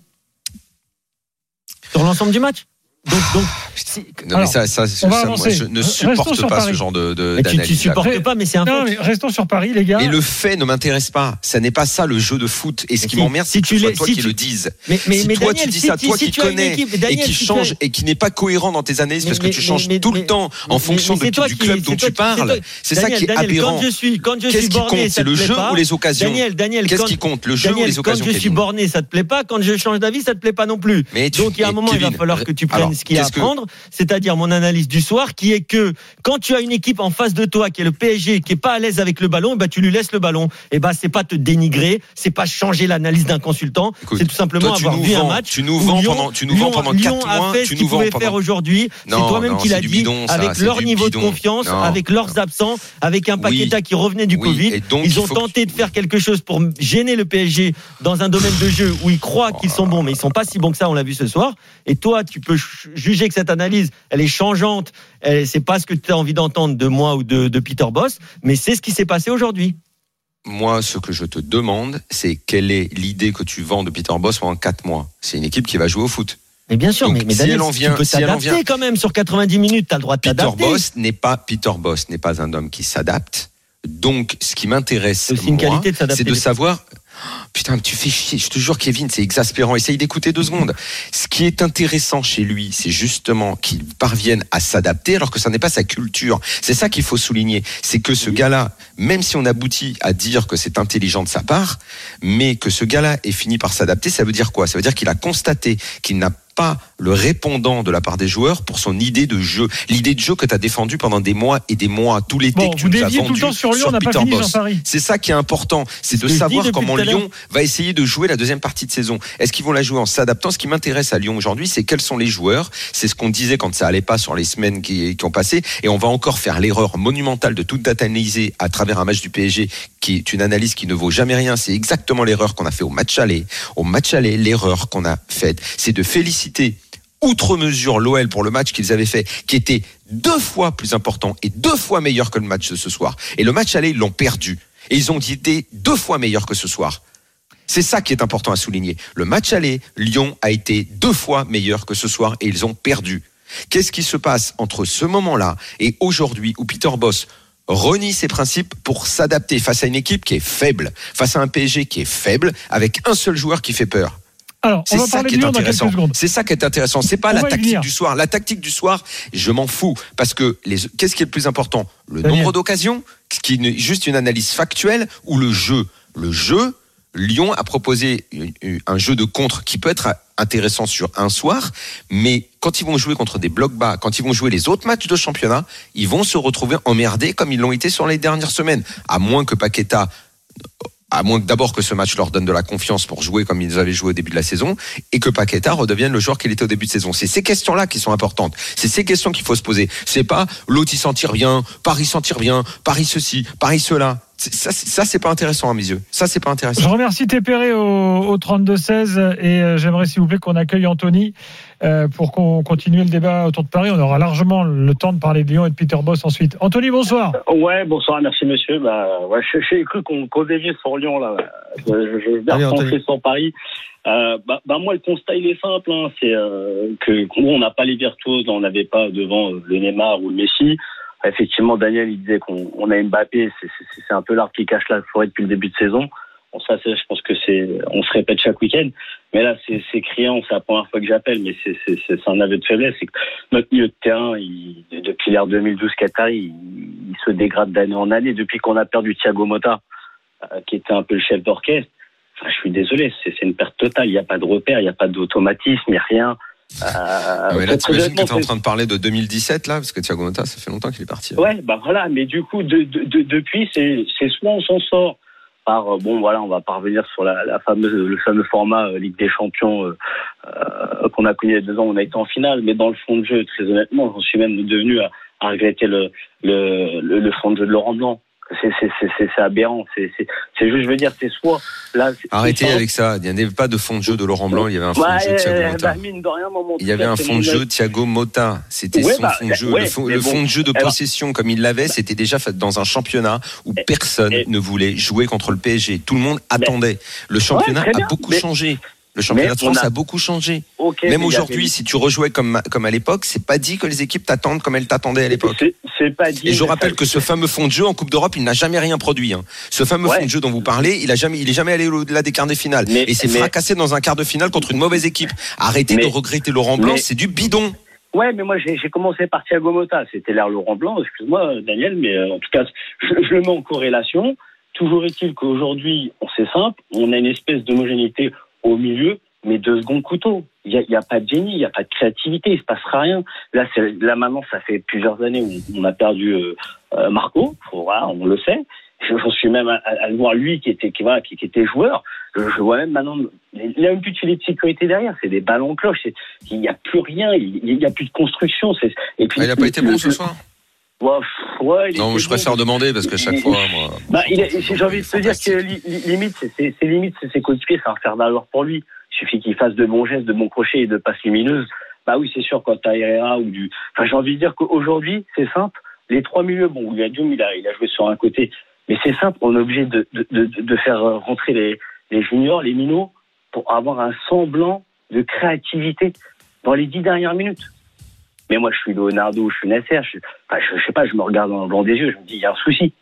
Speaker 5: Sur l'ensemble du match. Donc, donc si-
Speaker 6: non
Speaker 4: Alors,
Speaker 6: mais ça, ça, moi, je ne supporte pas
Speaker 4: Paris.
Speaker 6: ce genre de, de
Speaker 5: mais tu, tu supportes pas, mais c'est un
Speaker 4: Non, mais restons sur Paris, les gars.
Speaker 6: Et le fait ne m'intéresse pas. Ça n'est pas ça le jeu de foot. Et ce qui m'emmerde,
Speaker 5: si
Speaker 6: c'est que ce soit
Speaker 5: l'es-
Speaker 6: toi
Speaker 5: si
Speaker 6: qui
Speaker 5: tu-
Speaker 6: le dise.
Speaker 5: Mais, mais,
Speaker 6: si
Speaker 5: mais
Speaker 6: toi
Speaker 5: Daniel,
Speaker 6: tu dis
Speaker 5: si
Speaker 6: ça,
Speaker 5: tu-
Speaker 6: toi
Speaker 5: si
Speaker 6: qui connais
Speaker 5: équipe-
Speaker 6: et
Speaker 5: Daniel,
Speaker 6: qui
Speaker 5: si tu as-
Speaker 6: change et qui n'est pas cohérent dans tes analyses
Speaker 5: Mais-
Speaker 6: parce que
Speaker 5: mais-
Speaker 6: tu changes
Speaker 5: mais-
Speaker 6: tout
Speaker 5: mais-
Speaker 6: le temps en fonction du
Speaker 5: qui-
Speaker 6: club dont tu parles. C'est ça qui est aberrant.
Speaker 5: Quand je suis, quand je
Speaker 6: Qu'est-ce qui
Speaker 5: borné,
Speaker 6: compte? C'est le jeu ou les occasions?
Speaker 5: Daniel, Daniel,
Speaker 6: Qu'est-ce
Speaker 5: quand-
Speaker 6: qui compte? Le jeu ou les occasions
Speaker 5: quand je suis borné, ça te plaît pas? Quand je change d'avis, ça te plaît pas non plus. Donc il y a un
Speaker 6: et
Speaker 5: moment, il va falloir que tu prennes l'analyse qu'il y a à
Speaker 6: que-
Speaker 5: prendre, c'est-à-dire mon analyse du soir, qui est que quand tu as une équipe en face de toi qui est le PSG, qui est pas à l'aise avec le ballon, bah tu lui laisses le ballon. Et bah c'est pas te dénigrer, c'est pas changer l'analyse d'un consultant, c'est tout simplement
Speaker 6: toi,
Speaker 5: avoir vu un match.
Speaker 6: tu nous vends
Speaker 5: Lyon-
Speaker 6: pendant- tu nous vends
Speaker 5: Lyon-
Speaker 6: pendant
Speaker 5: Lyon a
Speaker 6: mois,
Speaker 5: fait
Speaker 6: tu
Speaker 5: ce
Speaker 6: nous
Speaker 5: qu'il
Speaker 6: vends
Speaker 5: pouvait
Speaker 6: pendant-
Speaker 5: faire aujourd'hui. C'est toi-même qui
Speaker 6: c'est
Speaker 5: l'a
Speaker 6: du
Speaker 5: dit,
Speaker 6: bidon, ça,
Speaker 5: avec leur niveau
Speaker 6: bidon.
Speaker 5: de confiance,
Speaker 6: Non.
Speaker 5: avec leurs absents, avec un Paqueta
Speaker 6: Oui.
Speaker 5: qui revenait du
Speaker 6: Oui,
Speaker 5: Covid.
Speaker 6: donc,
Speaker 5: Ils
Speaker 6: il
Speaker 5: ont
Speaker 6: que
Speaker 5: tenté de faire quelque chose pour gêner le PSG dans un domaine de jeu où ils croient qu'ils sont bons, mais ils sont pas si bons que ça. On l'a vu ce soir. Et toi, tu peux juger que cette analyse, elle est changeante. Elle- C'est pas ce que tu as envie d'entendre de moi ou de, de Peter Boss, mais c'est ce qui s'est passé aujourd'hui.
Speaker 6: Moi, ce que je te demande, c'est quelle est l'idée que tu vends de Peter Boss pendant 4 mois C'est une équipe qui va jouer au foot.
Speaker 5: Mais bien sûr,
Speaker 6: Donc,
Speaker 5: mais, mais
Speaker 6: si elle en vient-
Speaker 5: tu peux
Speaker 6: si
Speaker 5: t'adapter
Speaker 6: vient-
Speaker 5: quand même sur 90 minutes. Tu as le droit de
Speaker 6: Peter
Speaker 5: t'adapter.
Speaker 6: Boss n'est pas Peter Boss n'est pas un homme qui s'adapte. Donc, ce qui m'intéresse,
Speaker 5: C'est de
Speaker 6: savoir. Putain, tu fais chier. Je te jure, Kevin, c'est exaspérant. Essaye d'écouter deux secondes. Ce qui est intéressant chez lui, c'est justement qu'il parvienne à s'adapter alors que ça n'est pas sa culture. C'est ça qu'il faut souligner. C'est que ce gars-là, même si on aboutit à dire que c'est intelligent de sa part, mais que ce gars-là ait fini par s'adapter, ça veut dire quoi? Ça veut dire qu'il a constaté qu'il n'a pas le répondant de la part des joueurs pour son idée de jeu. L'idée de jeu que tu as défendue pendant des mois et des mois, tout l'été
Speaker 4: Bon,
Speaker 6: que tu nous as
Speaker 4: déviez tout le
Speaker 6: vendu
Speaker 4: temps sur Lyon, on n'a pas
Speaker 6: Peter
Speaker 4: fini,
Speaker 6: Boss. C'est ça qui est important, c'est
Speaker 5: Ce
Speaker 6: de savoir comment. Lyon va essayer de jouer la deuxième partie de saison. Est-ce qu'ils vont la jouer en s'adaptant? Ce qui m'intéresse à Lyon aujourd'hui, c'est quels sont les joueurs. C'est ce qu'on disait quand ça allait pas sur les semaines qui, qui ont passé. Et on va encore faire l'erreur monumentale de tout data analyser à travers un match du PSG, qui est une analyse qui ne vaut jamais rien. C'est exactement l'erreur qu'on a fait au match aller. Au match aller, l'erreur qu'on a faite, c'est de féliciter outre mesure l'OL pour le match qu'ils avaient fait, qui était deux fois plus important et deux fois meilleur que le match de ce soir. Et le match aller, ils l'ont perdu. Et ils ont été deux fois meilleurs que ce soir. C'est ça qui est important à souligner. Le match aller, Lyon a été deux fois meilleur que ce soir et ils ont perdu. Qu'est-ce qui se passe entre ce moment-là et aujourd'hui où Peter Boss renie ses principes pour s'adapter face à une équipe qui est faible, face à un PSG qui est faible, avec un seul joueur qui fait peur?
Speaker 4: Alors,
Speaker 6: c'est ça qui est intéressant. C'est ça qui est intéressant. C'est pas
Speaker 4: On
Speaker 6: la tactique du soir. La tactique du soir, je m'en fous parce que les qu'est-ce qui est le plus important? Le nombre d'occasions, qui est juste une analyse factuelle ou le jeu? Le jeu. Lyon a proposé un jeu de contre qui peut être intéressant sur un soir, mais quand ils vont jouer contre des blocs bas, quand ils vont jouer les autres matchs de championnat, ils vont se retrouver emmerdés comme ils l'ont été sur les dernières semaines. À moins que Paqueta à moins d'abord que ce match leur donne de la confiance pour jouer comme ils avaient joué au début de la saison et que Paqueta redevienne le joueur qu'il était au début de saison. C'est ces questions-là qui sont importantes. C'est ces questions qu'il faut se poser. C'est pas l'autre il s'en tire bien, Paris s'en tire bien, Paris ceci, Paris cela. Ça, c'est- ça c'est pas intéressant à mes yeux. Ça, c'est pas
Speaker 4: Je
Speaker 6: intéressant.
Speaker 4: remercie Tépéré au, au 32-16 et euh, j'aimerais s'il vous plaît qu'on accueille Anthony euh, pour qu'on continue le débat autour de Paris. On aura largement le temps de parler de Lyon et de Peter Boss ensuite. Anthony, bonsoir.
Speaker 8: Ouais, bonsoir, merci monsieur. Bah, ouais, je- j'ai cru qu'on qu'on déviait sur Lyon là. Je, je, je vais rentrer sur Paris. Euh, bah, bah, moi le constat il est simple, hein, c'est euh, que nous on n'a pas les virtuoses, on n'avait pas devant euh, le Neymar ou le Messi. Effectivement, Daniel il disait qu'on on a Mbappé, c'est- un peu l'arbre qui cache la forêt depuis le début de saison. Bon, ça, je pense que c'est, on se répète chaque week-end. Mais là, c'est criant, c'est la première fois que j'appelle, mais c'est un aveu de faiblesse. Que notre milieu de terrain, il, depuis l'ère 2012 Qatari, il, il se dégrade d'année en année. Depuis qu'on a perdu Thiago Motta, euh, qui était un peu le chef d'orchestre, je suis désolé, c'est une perte totale. Il n'y a pas de repère, il n'y a pas d'automatisme, il n'y a rien. Euh,
Speaker 6: mais là,
Speaker 8: très
Speaker 6: tu que es en train de parler de 2017 là, parce que Thiago Motta, ça fait longtemps qu'il est parti.
Speaker 8: Ouais, bah voilà, mais du coup, de, de, de- depuis, c'est soit on s'en sort par, euh, bon, voilà, on va parvenir sur la, la fameuse, le fameux format euh, Ligue des Champions euh, euh, qu'on a connu il y a deux ans, on a été en finale, mais dans le fond de jeu, très honnêtement, j'en suis même devenu à, à regretter le, le, le, le fond de jeu de Laurent Blanc. C'est aberrant. C'est juste, je veux dire, c'est soit là.
Speaker 6: Arrêtez avec ça. Il n'y avait pas de fond de jeu de Laurent Blanc. Il y avait un fond de jeu de Thiago Motta.
Speaker 8: bah, mine de rien, moi, mon
Speaker 6: Il y avait un fond de jeu Thiago Motta. C'était
Speaker 8: Ouais,
Speaker 6: son
Speaker 8: bah,
Speaker 6: fond de jeu.
Speaker 8: ouais,
Speaker 6: le fond,
Speaker 8: mais
Speaker 6: le
Speaker 8: bon.
Speaker 6: fond de jeu de
Speaker 8: Alors-
Speaker 6: possession, comme il l'avait, c'était déjà fait dans un championnat où
Speaker 8: Et-
Speaker 6: personne
Speaker 8: et-
Speaker 6: ne voulait jouer contre le PSG. Tout le monde attendait. Le championnat a beaucoup
Speaker 8: mais-
Speaker 6: changé. Le championnat de France
Speaker 8: a-
Speaker 6: a... beaucoup changé. Même aujourd'hui, si tu rejouais comme, comme à l'époque, c'est pas dit que les équipes t'attendent comme elles t'attendaient à l'époque.
Speaker 8: C'est- C'est pas dit.
Speaker 6: Et je rappelle que ce fameux fond de jeu en Coupe d'Europe, il n'a jamais rien produit. hein. Ce fameux
Speaker 8: Ouais.
Speaker 6: fond de jeu dont vous parlez, il a jamais, il est jamais allé au-delà des quarts de finale.
Speaker 8: Mais-
Speaker 6: et s'est
Speaker 8: mais-
Speaker 6: fracassé dans un quart de finale contre une mauvaise équipe. Arrêtez
Speaker 8: Mais-
Speaker 6: de regretter Laurent Blanc, c'est du bidon.
Speaker 8: Ouais, mais moi j'ai commencé par Thiago Motta, c'était l'ère Laurent Blanc, excuse-moi Daniel, mais euh, en tout cas je, je le mets en corrélation. Toujours est-il qu'aujourd'hui, c'est simple, on a une espèce d'homogénéité au milieu mais de second couteau. Il n'y a, pas de génie, il n'y a pas de créativité, il se passera rien. Là, c'est, là maintenant, ça fait plusieurs années où on a perdu euh, euh, Marco, voilà, on le sait. Je- J'en suis même à, à- à le voir lui qui était qui, voilà, qui, qui était joueur. Je, je vois même maintenant, il n'y a même plus de filet de sécurité derrière. C'est des ballons cloches. Il n'y a plus rien. Il n'y a plus de construction. Et puis
Speaker 6: Ah, il n'a pas été bon ce soir
Speaker 8: Ouais,
Speaker 6: Non, je préfère
Speaker 8: bon.
Speaker 6: demander parce que chaque
Speaker 8: Il-
Speaker 6: fois, moi.
Speaker 8: bah, j'ai envie de te dire que li- li- limite, c'est- c'est c'est limite, c'est ses coéquipiers, ça va faire valoir pour lui. Il suffit qu'il fasse de bons gestes, de bons crochets et de passes lumineuses. Bah oui, c'est sûr, quand t'as Herrera ou du. Enfin, j'ai envie de dire qu'aujourd'hui, c'est simple. Les trois milieux, bon, il a il a, il a joué sur un côté, mais c'est simple. On est obligé de, de, de, de faire rentrer les, les juniors, les minots, pour avoir un semblant de créativité dans les dix dernières minutes. Mais moi, je suis Leonardo, je suis Nasser, je, enfin, je, sais pas, je me regarde dans le blanc des yeux, je me dis, il y a un souci.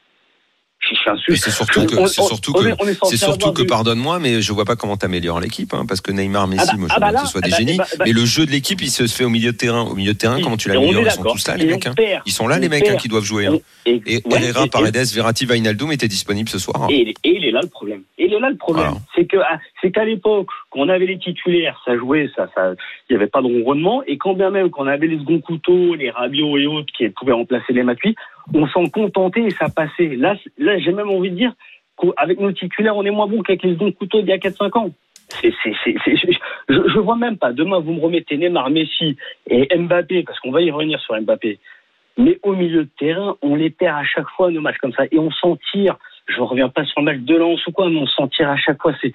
Speaker 6: C'est surtout que, c'est surtout que, c'est surtout pardonne-moi, mais je vois pas comment t'améliores l'équipe, hein, parce que Neymar, Messi,
Speaker 8: Ah bah-
Speaker 6: moi, je
Speaker 8: ah bah là,
Speaker 6: que ce soit des
Speaker 8: ah bah,
Speaker 6: génies,
Speaker 8: bah, bah,
Speaker 6: mais le jeu de l'équipe, il se fait au milieu de terrain. Au milieu de terrain, comment tu l'améliores Ils sont tous là, les mecs. hein. Ils sont là, les mecs, hein, qui doivent jouer.
Speaker 8: et,
Speaker 6: Et Herrera, Paredes, Verratti, Wijnaldum étaient disponibles ce soir.
Speaker 8: Et, il est- là le problème. Et il est là le problème.
Speaker 6: Voilà.
Speaker 8: C'est que ah, c'est qu'à l'époque, quand on avait les titulaires, ça jouait, ça, ça, il n'y avait pas de ronronnement. Et quand bien même qu'on avait les seconds couteaux, les Rabiot et autres qui pouvaient remplacer les Matuidi, on s'en contentait et ça passait. Là, là, j'ai même envie de dire qu'avec nos titulaires, on est moins bon qu'avec les seconds couteaux d'il y a 4-5 ans. Je, je vois même pas. Demain, vous me remettez Neymar, Messi et Mbappé, parce qu'on va y revenir sur Mbappé. Mais au milieu de terrain, on les perd à chaque fois, nos matchs comme ça. Et on s'en tire. Je reviens pas sur le match de Lens ou quoi, mais on s'en tire à chaque fois. C'est,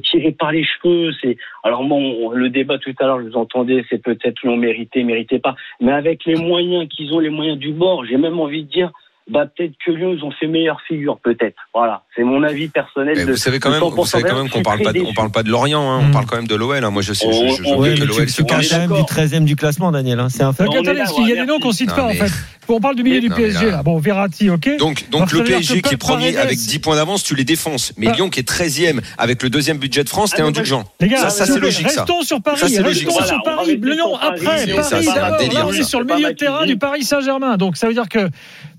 Speaker 8: tiré par les cheveux. C'est, alors moi, on- le débat tout à l'heure, je vous entendais, c'est peut-être l'ont mérité, mérité pas. Mais avec les moyens qu'ils ont, les moyens du bord, j'ai même envie de dire, bah, peut-être que Lyon, ils ont fait meilleure figure, peut-être. Voilà. C'est mon avis personnel.
Speaker 6: Mais
Speaker 8: de-
Speaker 6: vous savez quand même, vous
Speaker 8: 100%
Speaker 6: savez quand même qu'on parle pas, de, on parle pas de Lorient, hein,
Speaker 4: Mm.
Speaker 6: on parle quand même de l'OL. hein. Moi, je sais, je, je, je
Speaker 8: on-
Speaker 6: que l'OL
Speaker 5: quand même du
Speaker 8: d'accord.
Speaker 5: 13e du classement, Daniel. hein. C'est un fait.
Speaker 4: Attendez,
Speaker 8: là,
Speaker 4: parce qu'il y a des noms qu'on cite
Speaker 6: Non,
Speaker 4: pas, en fait. On parle du milieu du
Speaker 6: Non,
Speaker 4: PSG,
Speaker 6: là-
Speaker 4: là. Bon, Verratti, ok.
Speaker 6: Donc, donc
Speaker 4: Alors,
Speaker 6: le PSG qui est premier avec 10 points d'avance, tu les défonces. Mais
Speaker 4: Ah.
Speaker 6: Lyon qui est 13e avec le deuxième budget de France, t'es
Speaker 8: Ah,
Speaker 6: indulgent.
Speaker 4: Les gars,
Speaker 6: Ça, c'est logique, ça.
Speaker 4: Restons sur Paris,
Speaker 6: Ça, c'est logique,
Speaker 4: restons
Speaker 6: ça.
Speaker 4: sur Paris, Lyon après, Paris
Speaker 6: ça, c'est un
Speaker 4: d'abord. on est sur le milieu de terrain du Paris Saint-Germain. Donc, ça veut dire que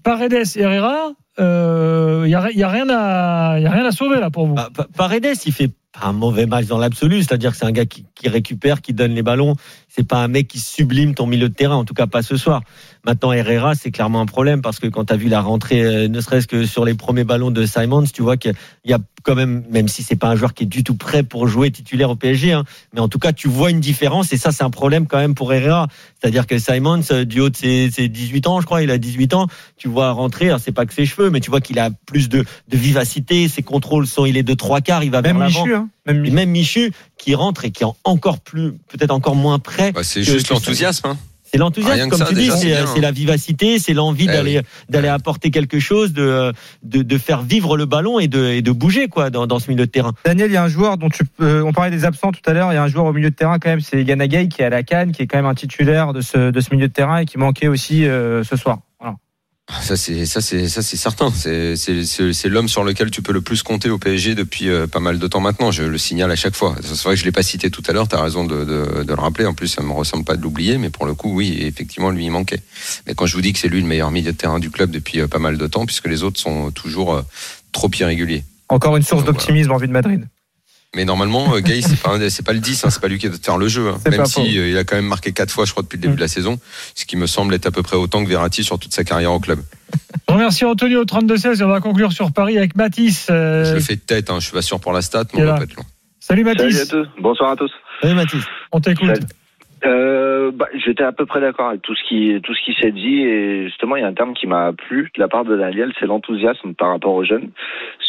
Speaker 4: Paredes et Herrera, il n'y a, y a rien à, sauver, là, pour vous.
Speaker 5: Bah, Pa- Paredes, il fait pas un mauvais match dans l'absolu, c'est-à-dire que c'est un gars qui, qui récupère, qui donne les ballons. C'est pas un mec qui sublime ton milieu de terrain, en tout cas pas ce soir. Maintenant, Herrera, c'est clairement un problème parce que quand tu as vu la rentrée, euh, ne serait-ce que sur les premiers ballons de Simons, tu vois qu'il y a quand même, même si c'est pas un joueur qui est du tout prêt pour jouer titulaire au PSG, hein, mais en tout cas, tu vois une différence et ça, c'est un problème quand même pour Herrera. C'est-à-dire que Simons, euh, du haut de ses, ses 18 ans, je crois, il a 18 ans, tu vois rentrer, alors c'est pas que ses cheveux, mais tu vois qu'il a plus de, de vivacité, ses contrôles sont, il est de trois quarts, il va
Speaker 3: Même
Speaker 5: vers l'avant.
Speaker 3: Michu, hein. Même Michu.
Speaker 5: même Michu qui rentre et qui est encore plus, peut-être encore moins prêt.
Speaker 6: Bah, c'est juste l'enthousiasme. hein.
Speaker 5: C'est l'enthousiasme, comme
Speaker 6: ça,
Speaker 5: tu dis,
Speaker 6: déjà, c'est
Speaker 5: c'est
Speaker 6: hein.
Speaker 5: la vivacité, c'est l'envie
Speaker 6: Eh
Speaker 5: d'aller
Speaker 6: oui.
Speaker 5: d'aller apporter quelque chose, de, de de faire vivre le ballon et de et de bouger quoi dans, dans ce milieu de terrain.
Speaker 3: Daniel, il y a un joueur dont tu peux, on parlait des absents tout à l'heure, il y a un joueur au milieu de terrain quand même, c'est Yana Gay qui est à la canne, qui est quand même un titulaire de ce, de ce milieu de terrain et qui manquait aussi euh, ce soir. Voilà.
Speaker 6: Ça c'est ça c'est ça c'est certain. C'est l'homme sur lequel tu peux le plus compter au PSG depuis euh, pas mal de temps maintenant. Je le signale à chaque fois. C'est vrai que je l'ai pas cité tout à l'heure. T'as raison de, de, de le rappeler. En plus, ça me ressemble pas de l'oublier, mais pour le coup, oui, effectivement, lui il manquait. Mais quand je vous dis que c'est lui le meilleur milieu de terrain du club depuis euh, pas mal de temps, puisque les autres sont toujours euh, trop irréguliers.
Speaker 3: Encore une source d'optimisme en vue de Madrid.
Speaker 6: Mais normalement, euh, Gay, c'est pas pas le 10, hein, c'est pas lui qui doit faire le jeu. hein. Même si euh, il a quand même marqué quatre fois, je crois, depuis le début
Speaker 3: Mm.
Speaker 6: de la saison, ce qui me semble être à peu près autant que Verratti sur toute sa carrière au club.
Speaker 4: Je remercie Antonio au 32-16 et on va conclure sur Paris avec Mathis. Euh,
Speaker 6: Je le fais de tête, hein, je suis pas sûr pour la stat, mais on va pas être long.
Speaker 4: Salut
Speaker 7: Salut à
Speaker 4: Mathis,
Speaker 7: tous. Bonsoir à tous.
Speaker 5: Salut Mathis.
Speaker 4: on t'écoute.
Speaker 7: Euh, bah, j'étais à peu près d'accord avec tout ce qui tout ce qui s'est dit et justement il y a un terme qui m'a plu de la part de Daniel, c'est l'enthousiasme par rapport aux jeunes.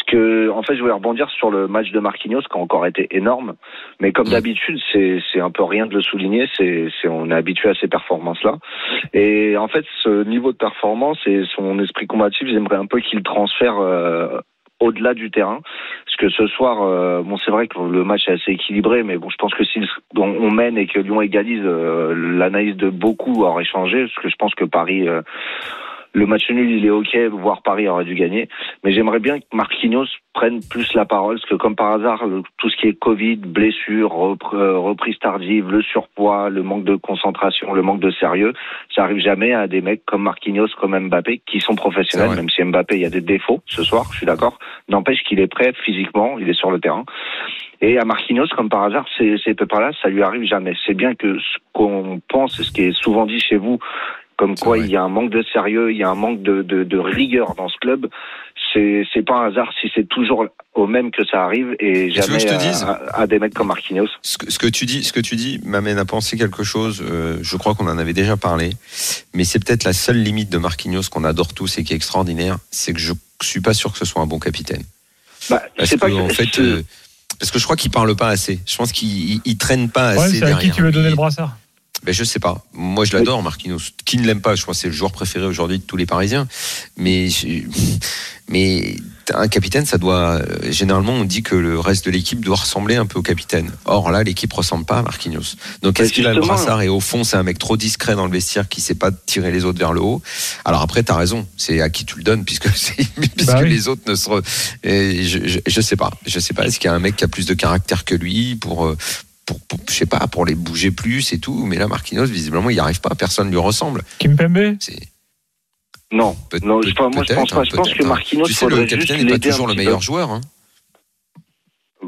Speaker 7: Que en fait je voulais rebondir sur le match de Marquinhos qui a encore été énorme, mais comme
Speaker 6: Mm.
Speaker 7: d'habitude c'est un peu rien de le souligner, c'est on est habitué à ces performances là et en fait ce niveau de performance et son esprit combatif j'aimerais un peu qu'il transfère euh, au-delà du terrain. Parce que ce soir, euh, bon, c'est vrai que le match est assez équilibré, mais bon, je pense que si on, on mène et que Lyon égalise, euh, l'analyse de beaucoup aurait changé, parce que je pense que Paris, euh,
Speaker 9: Le match nul, il est ok, voire Paris aurait dû gagner. Mais j'aimerais bien que Marquinhos prenne plus la parole, parce que comme par hasard, le- tout ce qui est Covid, blessures, repr- euh, reprise tardive, le surpoids, le manque de concentration, le manque de sérieux, ça arrive jamais à des mecs comme Marquinhos, comme Mbappé, qui sont professionnels, même si Mbappé, il y a des défauts ce soir, je suis d'accord. N'empêche qu'il est prêt physiquement, il est sur le terrain. Et à Marquinhos, comme par hasard, ces, ces pépins-là, ça lui arrive jamais. C'est bien que ce qu'on pense, et ce qui est souvent dit chez vous, comme quoi
Speaker 6: vrai.
Speaker 9: il y a un manque de sérieux, il y a un manque de, de, de rigueur dans ce club, c'est c'est pas un hasard si c'est toujours au même que ça arrive et jamais
Speaker 6: que je te
Speaker 9: à,
Speaker 6: dise
Speaker 9: à- à des mecs comme Marquinhos.
Speaker 6: Ce que, ce que tu dis, ce que tu dis m'amène à penser quelque chose. euh, je crois qu'on en avait déjà parlé, mais c'est peut-être la seule limite de Marquinhos qu'on adore tous et qui est extraordinaire, c'est que je suis pas sûr que ce soit un bon capitaine.
Speaker 9: Bah,
Speaker 6: Parce
Speaker 9: c'est
Speaker 6: que
Speaker 9: pas
Speaker 6: en
Speaker 9: que-
Speaker 6: fait,
Speaker 9: c'est-
Speaker 6: euh, parce que je crois qu'il parle pas assez. Je pense qu'il il, il traîne pas
Speaker 4: Ouais,
Speaker 6: assez
Speaker 4: c'est à qui tu veux donner le brassard?
Speaker 6: Ben, je sais pas. Moi, je l'adore, Marquinhos. Qui ne l'aime pas Je pense que c'est le joueur préféré aujourd'hui de tous les Parisiens. Mais, je- mais un capitaine, ça doit. euh, Généralement, on dit que le reste de l'équipe doit ressembler un peu au capitaine. Or là, l'équipe ressemble pas à Marquinhos. Donc, est-ce qu'il a le brassard Et au fond, c'est un mec trop discret dans le vestiaire qui sait pas tirer les autres vers le haut? Alors après, t'as raison. C'est à qui tu le donnes, puisque, puisque
Speaker 4: Bah oui.
Speaker 6: les autres ne se. re- Et je, je, je sais pas. Je sais pas. Est-ce qu'il y a un mec qui a plus de caractère que lui pour. Pour, pour- je sais pas, pour les bouger plus et tout. Mais là, Marquinhos, visiblement, il n'y arrive pas. Personne lui ressemble.
Speaker 4: Kimpembe
Speaker 6: C'est
Speaker 9: Non, non, je, moi je pense
Speaker 6: peut-être,
Speaker 9: pas.
Speaker 6: hein,
Speaker 9: Je pense que
Speaker 6: peut-être, hein.
Speaker 9: Marquinhos,
Speaker 6: Tu sais, le capitaine n'est pas toujours le meilleur joueur. Hein.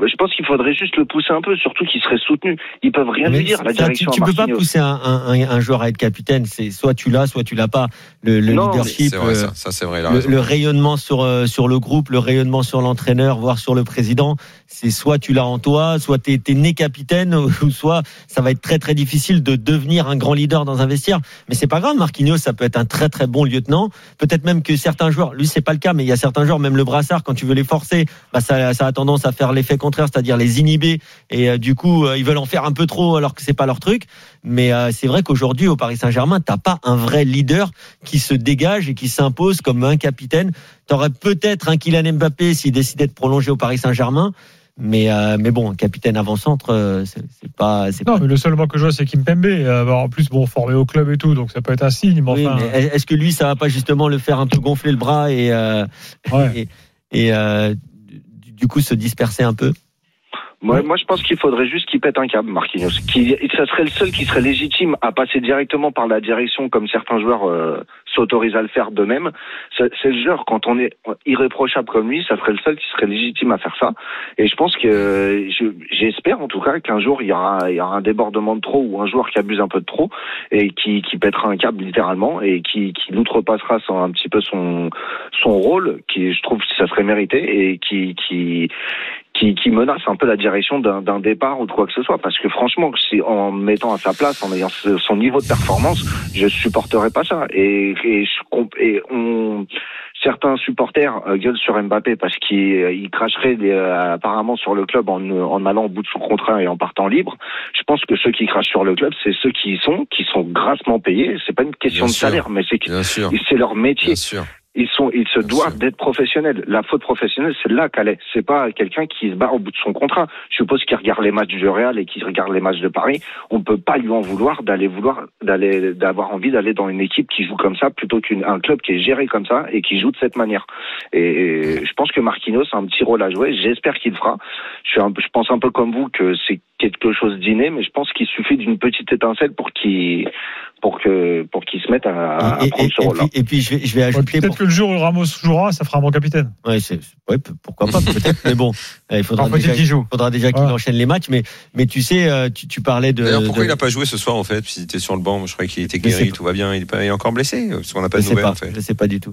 Speaker 9: Je pense qu'il faudrait juste le pousser un peu, surtout qu'il serait soutenu. Ils peuvent rien
Speaker 5: Mais
Speaker 9: lui dire, la direction
Speaker 5: tu,
Speaker 9: à
Speaker 5: peux pas pousser un, un- un- un joueur à être capitaine. C'est soit tu l'as, soit tu l'as pas. Le, le
Speaker 9: Non,
Speaker 5: leadership,
Speaker 6: vrai,
Speaker 5: euh,
Speaker 6: ça, ça c'est vrai.
Speaker 5: le rayonnement sur euh, sur le groupe, le rayonnement sur l'entraîneur, voire sur le président, c'est soit tu l'as en toi, soit tu es, né capitaine, ou soit ça va être très très difficile de devenir un grand leader dans un vestiaire. Mais c'est pas grave, Marquinhos, ça peut être un très très bon lieutenant. Peut-être même que certains joueurs, lui c'est pas le cas, mais il y a certains joueurs, même le brassard, quand tu veux les forcer, bah ça, ça a tendance à faire l'effet contraire, c'est-à-dire les inhiber, et euh, du coup euh, ils veulent en faire un peu trop alors que c'est pas leur truc. Mais euh, c'est vrai qu'aujourd'hui au Paris Saint-Germain, t'as pas un vrai leader qui se dégage et qui s'impose comme un capitaine. T'aurais peut-être un Kylian Mbappé s'il décidait de prolonger au Paris Saint-Germain. Mais, euh, mais bon, un capitaine avant-centre, euh, c'est pas.
Speaker 4: Non,
Speaker 5: pas-
Speaker 4: mais le seul mot que je vois, c'est Kimpembe. Euh, en plus, bon, formé au club et tout, donc ça peut être un signe. Mais
Speaker 5: Oui,
Speaker 4: enfin,
Speaker 5: mais est-ce que lui, ça va pas justement le faire un peu gonfler le bras et,
Speaker 4: Ouais.
Speaker 5: et, et, du coup se disperser un peu
Speaker 9: Moi, moi, je pense qu'il faudrait juste qu'il pète un câble, Marquinhos. Qui, ça serait le seul qui serait légitime à passer directement par la direction, comme certains joueurs euh, s'autorisent à le faire d'eux-mêmes. C'est c'est le joueur, quand on est irréprochable comme lui, ça serait le seul qui serait légitime à faire ça. Et je pense que, je- j'espère en tout cas qu'un jour il y aura, il y aura un débordement de trop ou un joueur qui abuse un peu de trop et qui, qui pètera un câble littéralement et qui, qui outrepassera un petit peu son, son rôle, qui je trouve que ça serait mérité et qui, qui, qui, qui menace un peu la direction d'un départ ou de quoi que ce soit. Parce que franchement, si, en me mettant à sa place, en ayant ce- son niveau de performance, je supporterais pas ça. Et, et, je et on, certains supporters euh, gueulent sur Mbappé parce qu'il euh, cracherait des, euh, apparemment sur le club en, en allant au bout de son contrat et en partant libre. Je pense que ceux qui crachent sur le club, c'est ceux qui y sont, qui sont grassement payés. C'est pas une question
Speaker 6: Bien
Speaker 9: de
Speaker 6: sûr.
Speaker 9: salaire, mais c'est c'est leur métier
Speaker 6: Bien sûr.
Speaker 9: Ils sont, ils se doivent d'être professionnels. La faute professionnelle, c'est là qu'elle est. C'est pas quelqu'un qui se barre au bout de son contrat. Je suppose qu'il regarde les matchs du Real et qu'il regarde les matchs de Paris. On peut pas lui en vouloir d'aller vouloir, d'aller, d'avoir envie d'aller dans une équipe qui joue comme ça plutôt qu'un club qui est géré comme ça et qui joue de cette manière. Et, et je pense que Marquinhos a un petit rôle à jouer. J'espère qu'il le fera. Je suis un je pense un peu comme vous que c'est quelque chose d'inné, mais je pense qu'il suffit d'une petite étincelle pour qu'il, pour que, pour qu'il se mette à, à
Speaker 5: et,
Speaker 9: ce
Speaker 5: et
Speaker 9: rôle-là.
Speaker 5: puis, et puis je vais, je vais
Speaker 4: ouais,
Speaker 5: ajouter.
Speaker 4: peut-être
Speaker 5: pour-
Speaker 4: que le jour où Ramos jouera, ça fera un bon capitaine.
Speaker 5: Ouais, c'est- ouais, pourquoi pas, peut-être. mais bon, euh, il faudra déjà,
Speaker 3: qu'il joue.
Speaker 5: faudra déjà qu'il
Speaker 4: Ouais.
Speaker 5: enchaîne les matchs. Mais, mais tu sais, euh, tu, tu parlais de.
Speaker 6: D'ailleurs, pourquoi
Speaker 5: de-
Speaker 6: il n'a pas joué ce soir en fait S'il était sur le banc, je croyais qu'il était guéri,
Speaker 5: pas.
Speaker 6: tout va bien. Il est, pas, il est encore blessé Parce qu'on n'a pas
Speaker 5: Je
Speaker 6: de nouvelles
Speaker 5: pas,
Speaker 6: en fait.
Speaker 5: je sais pas du tout.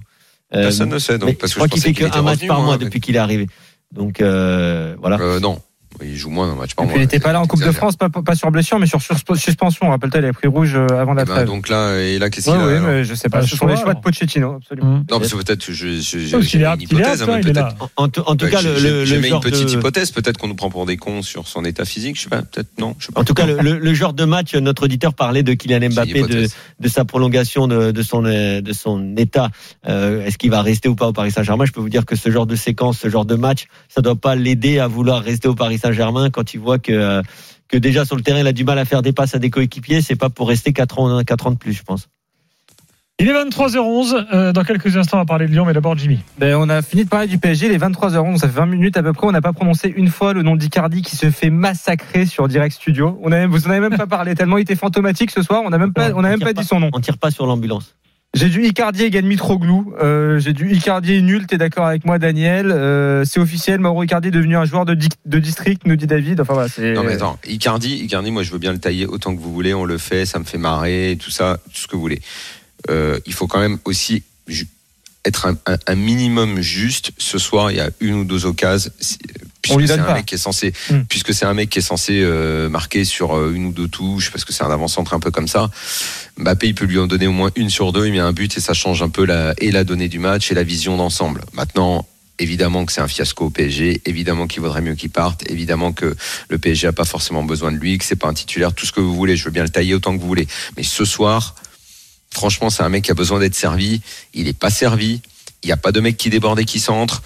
Speaker 5: Euh,
Speaker 6: Personne ne sait donc. Parce
Speaker 5: je
Speaker 6: que
Speaker 5: crois qu'il fait qu'un match par
Speaker 6: moi,
Speaker 5: mois
Speaker 6: avec-
Speaker 5: depuis qu'il est arrivé. Donc euh, voilà.
Speaker 6: Euh, non, il joue moins d'un match par
Speaker 3: Et
Speaker 6: mois.
Speaker 3: puis, il n'était pas là en Coupe de. France, pas, pas sur blessure, mais sur sus- suspension. Rappelle-toi, il avait pris rouge euh, avant la
Speaker 6: Eh ben,
Speaker 3: trêve.
Speaker 6: donc là, et là, qu'est-ce qu'il a
Speaker 3: oui, mais je sais pas.
Speaker 4: Bah,
Speaker 3: Ce sont les
Speaker 4: choix,
Speaker 3: de. Pochettino, absolument.
Speaker 4: Mmh.
Speaker 6: Non, parce que peut-être, je, une hypothèse, hein, peut-être.
Speaker 5: En, en tout
Speaker 6: Ouais,
Speaker 5: cas, le, le, le genre
Speaker 6: une petite
Speaker 5: de,
Speaker 6: hypothèse, peut-être qu'on nous prend pour des cons sur son état physique, je sais pas, peut-être non, je sais pas.
Speaker 5: en tout cas, le, le- le genre de match, notre auditeur parlait de Kylian Mbappé, de, sa prolongation de, de son euh, de son état. Euh, Est-ce qu'il va rester ou pas au Paris Saint-Germain? Je peux vous dire que ce genre de séquence, ce genre de match, ça doit pas l'aider à vouloir rester au Paris Saint-Germain quand il voit que que déjà sur le terrain, il a du mal à faire des passes à des coéquipiers. C'est pas pour rester quatre ans quatre ans de plus, je pense.
Speaker 4: Il est 23h11. euh, dans quelques instants, on va parler de Lyon, mais d'abord Jimmy.
Speaker 3: Ben, on a fini de parler du PSG, les 23h11, ça fait 20 minutes à peu près. On n'a pas prononcé une fois le nom d'Icardi qui se fait massacrer sur Direct Studio. On a, vous en avez même pas parlé tellement il était fantomatique ce soir. On n'a même pas, on a même
Speaker 5: tire
Speaker 3: pas dit son nom.
Speaker 5: On tire pas sur l'ambulance.
Speaker 3: J'ai du Icardi égale Mitroglou. Euh, j'ai du Icardi est nul. T'es d'accord avec moi, Daniel Euh, C'est officiel. Mauro Icardi est devenu un joueur de, de district, nous dit David. Enfin.
Speaker 6: Non mais attends, Icardi, Icardi, moi je veux bien le tailler autant que vous voulez, on le fait, ça me fait marrer, tout ça, tout ce que vous voulez. Euh, il faut quand même aussi être un minimum juste. Ce soir, il y a une ou deux occasions. Puisque c'est un
Speaker 3: pas.
Speaker 6: mec qui est censé, puisque c'est un mec qui est censé euh, marquer sur euh, une ou deux touches, parce que c'est un avant-centre un peu comme ça. Mbappé, il peut lui en donner au moins une sur deux, il met un but et ça change un peu la, et la donnée du match et la vision d'ensemble. Maintenant, évidemment que c'est un fiasco au PSG, évidemment qu'il vaudrait mieux qu'il parte, évidemment que le PSG a pas forcément besoin de lui, que c'est pas un titulaire, tout ce que vous voulez, je veux bien le tailler autant que vous voulez. Mais ce soir, franchement, c'est un mec qui a besoin d'être servi, il est pas servi. Il n'y a pas de mec qui déborde et qui centre.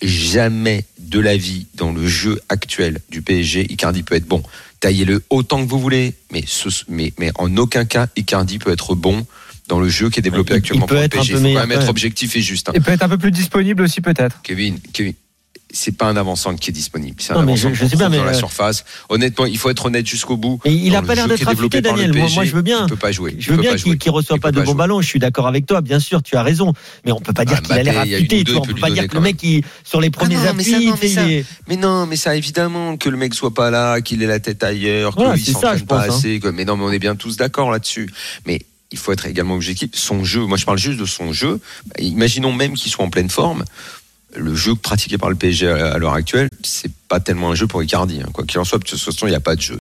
Speaker 6: Jamais de la vie dans le jeu actuel du PSG, Icardi peut être bon. Taillez-le autant que vous voulez, mais, ce- mais, mais en aucun cas, Icardi peut être bon dans le jeu qui est développé
Speaker 5: Il- il
Speaker 6: actuellement
Speaker 5: peut
Speaker 6: pour le
Speaker 5: être
Speaker 6: PSG. Il faut quand même être objectif et juste. hein.
Speaker 3: Et peut être un peu plus disponible aussi peut-être.
Speaker 6: Kevin, Kevin, c'est pas un avant-centre qui est disponible. C'est un
Speaker 5: bien,
Speaker 6: dans
Speaker 5: mais,
Speaker 6: la
Speaker 5: euh,
Speaker 6: surface. Honnêtement, il faut être honnête jusqu'au bout.
Speaker 5: Mais il
Speaker 6: Dans
Speaker 5: a
Speaker 6: le
Speaker 5: pas l'air d'être affûté, Daniel. Moi, je veux bien.
Speaker 6: Il peut pas jouer.
Speaker 5: Je veux bien qu'il reçoit
Speaker 6: Il
Speaker 5: pas de bons ballons. Je suis d'accord avec toi, bien sûr, tu as raison. Mais on peut pas dire
Speaker 6: Ah,
Speaker 5: qu'il a l'air affûté. On
Speaker 6: peut
Speaker 5: pas dire que le mec, sur les premiers appuis,
Speaker 6: mais
Speaker 5: il est-
Speaker 6: Mais non, mais ça évidemment que le mec soit pas là, qu'il ait la tête ailleurs,
Speaker 5: Voilà,
Speaker 6: qu'il s'entraîne pas
Speaker 5: pense, hein.
Speaker 6: assez. Mais non, mais on est bien tous d'accord là-dessus. Mais il faut être également objectif. Son jeu, moi je parle juste de son jeu. Imaginons même qu'il soit en pleine forme. Le jeu pratiqué par le PSG à l'heure actuelle, c'est pas tellement un jeu pour Icardi. hein. Quoi qu'il en soit, de toute façon, il n'y a pas de jeu.